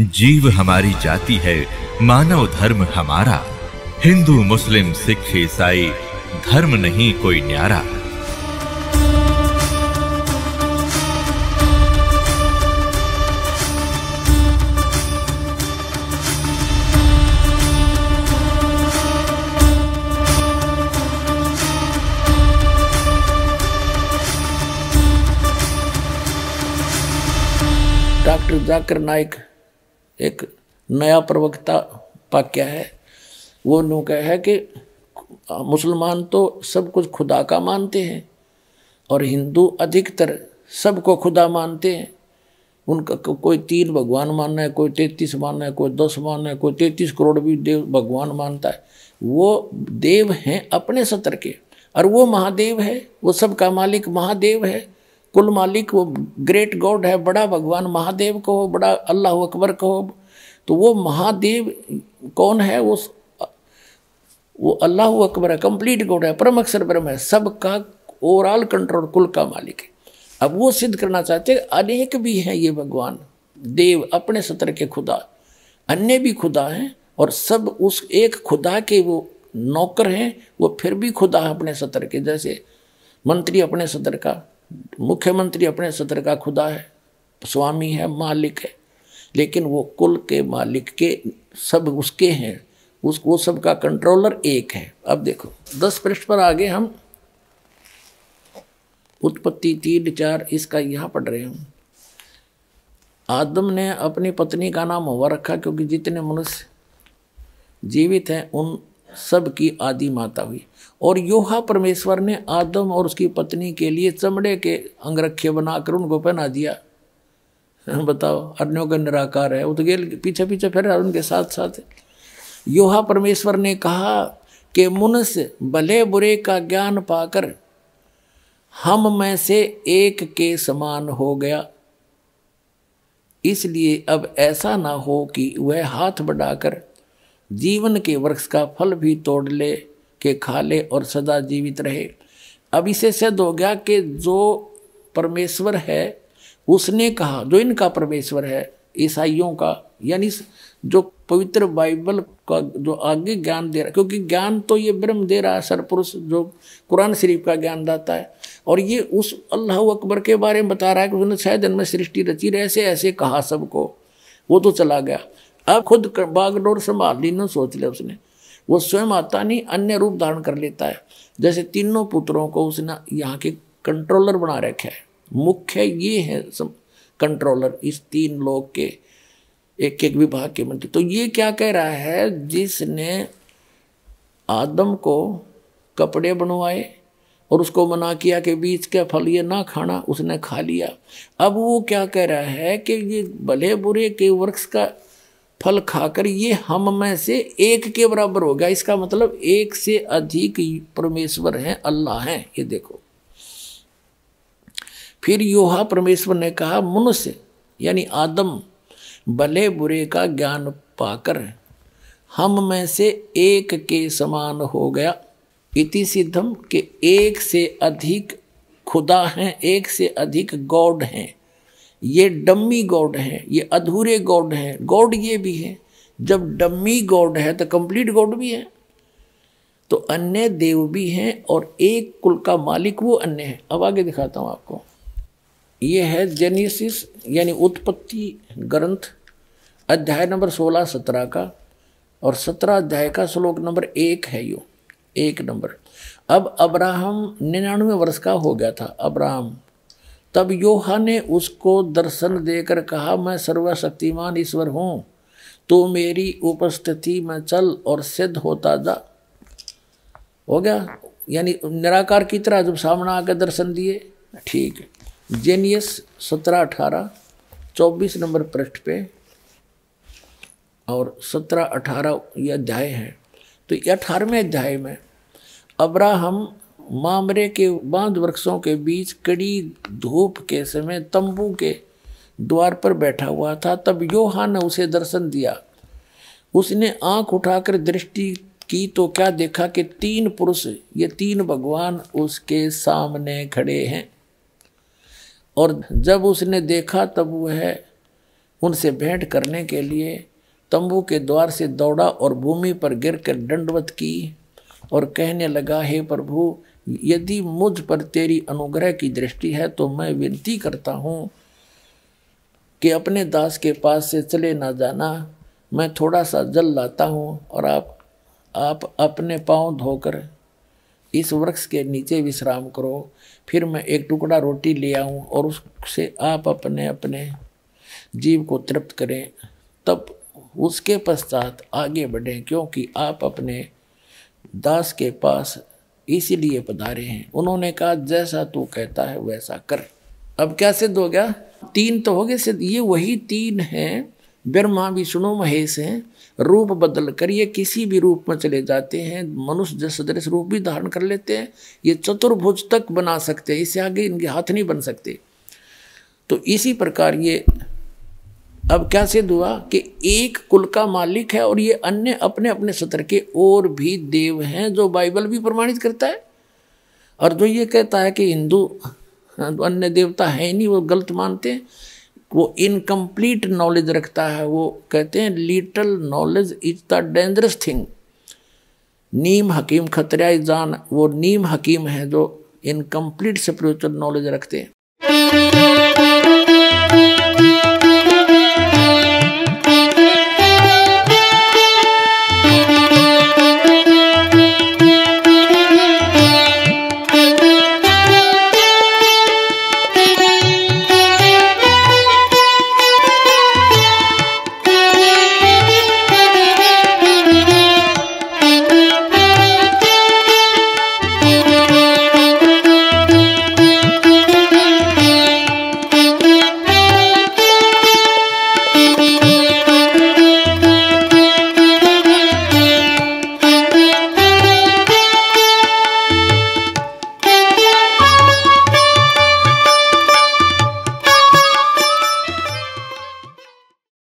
जीव हमारी जाति है, मानव धर्म हमारा। हिंदू, मुस्लिम, सिख, ईसाई, धर्म नहीं कोई न्यारा। डॉक्टर जाकर नाइक एक नया प्रवक्ता पाक्या है। वो नु कह है कि मुसलमान तो सब कुछ खुदा का मानते हैं और हिंदू अधिकतर सबको खुदा मानते हैं। उनका को, कोई तीन भगवान मानना है कोई तैतीस मानना है कोई दस मानना है कोई तैतीस करोड़ भी देव भगवान मानता है। वो देव हैं अपने सतर के और वो महादेव है वो सबका मालिक महादेव है। कुल मालिक वो ग्रेट गॉड है बड़ा भगवान महादेव को हो बड़ा अल्लाह अकबर को हो तो वो महादेव कौन है? वो वो अल्लाह अकबर है कंप्लीट गॉड है, परम अक्षर ब्रह्म है, सबका ओवरऑल कंट्रोल कुल का मालिक है। अब वो सिद्ध करना चाहते अनेक भी हैं ये भगवान, देव अपने सतर के खुदा, अन्य भी खुदा हैं, और सब उस एक खुदा के वो नौकर हैं, वो फिर भी खुदा है अपने सतर के। जैसे मंत्री अपने सतर का, मुख्यमंत्री अपने सतर का खुदा है, स्वामी है, मालिक है। लेकिन वो कुल के मालिक के सब उसके हैं। उस, वो सब का कंट्रोलर एक है। अब देखो, दस पृष्ठ पर आगे हम उत्पत्ति तीन चार इसका यहाँ पढ़ रहे हम। आदम ने अपनी पत्नी का नाम हवा रखा क्योंकि जितने मनुष्य जीवित हैं, उन सब की आदि माता हुई। और योहा परमेश्वर ने आदम और उसकी पत्नी के लिए चमड़े के अंगरखे बनाकर उनको पहना दिया। बताओ अन्यों का निराकार है। वो तो गेल, पीछे पीछे फिर उनके साथ साथ योहा परमेश्वर ने कहा कि मनुष्य भले बुरे का ज्ञान पाकर हम में से एक के समान हो गया। इसलिए अब ऐसा ना हो कि वह हाथ बढ़ाकर जीवन के वृक्ष का फल भी तोड़ ले, के खा ले और सदा जीवित रहे। अब इसे सिद्ध हो गया कि जो परमेश्वर है उसने कहा, जो इनका परमेश्वर है, ईसाइयों का, यानी जो पवित्र बाइबल का जो आगे ज्ञान दे रहा है, क्योंकि ज्ञान तो ये ब्रह्म दे रहा है सरपुरुष जो कुरान शरीफ का ज्ञान दाता है। और ये उस अल्लाह अकबर के बारे में बता रहा है कि उसने शायद इनमें सृष्टि रची ऐसे ऐसे कहा सबको। वो तो चला गया। अब खुद बागडोर संभाल ली ना सोच लिया उसने। वो स्वयं आता नहीं, अन्य रूप धारण कर लेता है। जैसे तीनों पुत्रों को उसने यहाँ के कंट्रोलर बना रखा है। मुख्य ये है सब कंट्रोलर इस तीन लोग के एक एक विभाग के मंत्री। तो ये क्या कह रहा है? जिसने आदम को कपड़े बनवाए और उसको मना किया कि बीच का फल ये ना खाना, उसने खा लिया। अब वो क्या कह रहा है कि ये भले बुरे के वृक्ष का फल खाकर ये हम में से एक के बराबर हो गया। इसका मतलब एक से अधिक परमेश्वर हैं, अल्लाह हैं। ये देखो। फिर योहा परमेश्वर ने कहा, मनुष्य, यानी आदम, भले बुरे का ज्ञान पाकर हम में से एक के समान हो गया। इति सिद्धम के एक से अधिक खुदा हैं, एक से अधिक गॉड हैं। ये डम्मी गॉड है, ये अधूरे गॉड हैं, गॉड ये भी है। जब डम्मी गॉड है तो कंप्लीट गॉड भी है। तो अन्य देव भी हैं और एक कुल का मालिक वो अन्य है। अब आगे दिखाता हूँ आपको। ये है जेनेसिस यानी उत्पत्ति ग्रंथ, अध्याय नंबर सोलह, सत्रह का, और सत्रह अध्याय का श्लोक नंबर एक है यो, एक नंबर। अब अब्राहम निन्यानवे वर्ष का हो गया था, अब्राहम। तब योहा ने उसको दर्शन देकर कहा, मैं सर्वशक्तिमान ईश्वर हूँ तो मेरी उपस्थिति में चल और सिद्ध होता जा। हो गया? यानी निराकार की तरह जब सामने आकर दर्शन दिए, ठीक है। जेनियस सत्रह अठारह, चौबीस नंबर पृष्ठ पे, और सत्रह अठारह ये अध्याय है। तो ये अठारहवें अध्याय में अब्राहम मामरे के बाँध वृक्षों के बीच कड़ी धूप के समय तंबू के द्वार पर बैठा हुआ था। तब योहा ने उसे दर्शन दिया। उसने आँख उठाकर दृष्टि की तो क्या देखा कि तीन पुरुष, ये तीन भगवान उसके सामने खड़े हैं। और जब उसने देखा तब वह उनसे भेंट करने के लिए तंबू के द्वार से दौड़ा और भूमि पर गिर कर दंडवत की और कहने लगा, हे प्रभु, यदि मुझ पर तेरी अनुग्रह की दृष्टि है तो मैं विनती करता हूँ कि अपने दास के पास से चले ना जाना। मैं थोड़ा सा जल लाता हूँ और आप आप अपने पाँव धोकर इस वृक्ष के नीचे विश्राम करो। फिर मैं एक टुकड़ा रोटी ले आऊँ और उससे आप अपने अपने जीव को तृप्त करें। तब उसके पश्चात आगे बढ़ें, क्योंकि आप अपने दास के पास इसीलिए पधारे हैं। उन्होंने कहा, जैसा तू कहता है, वैसा कर। अब क्या सिद्ध हो गया? तीन तो हो गए सिद्ध। ये वही तीन हैं ब्रह्मा विष्णु महेश हैं, रूप बदल कर ये किसी भी रूप में चले जाते हैं, मनुष्य सदृश रूप भी धारण कर लेते हैं, ये चतुर्भुज तक बना सकते हैं, इससे आगे इनके हाथ नहीं बन सकते। तो इसी प्रकार ये, अब क्या सिद्ध हुआ कि एक कुल का मालिक है और ये अन्य अपने अपने सत्र के और भी देव हैं, जो बाइबल भी प्रमाणित करता है। और जो ये कहता है कि हिंदू अन्य देवता है नहीं, वो गलत मानते हैं। वो इनकम्प्लीट नॉलेज रखता है, वो कहते हैं little knowledge is the dangerous thing नीम हकीम खतरा जान, वो नीम हकीम है जो इनकम्प्लीट स्पिरिचुअल नॉलेज रखते हैं।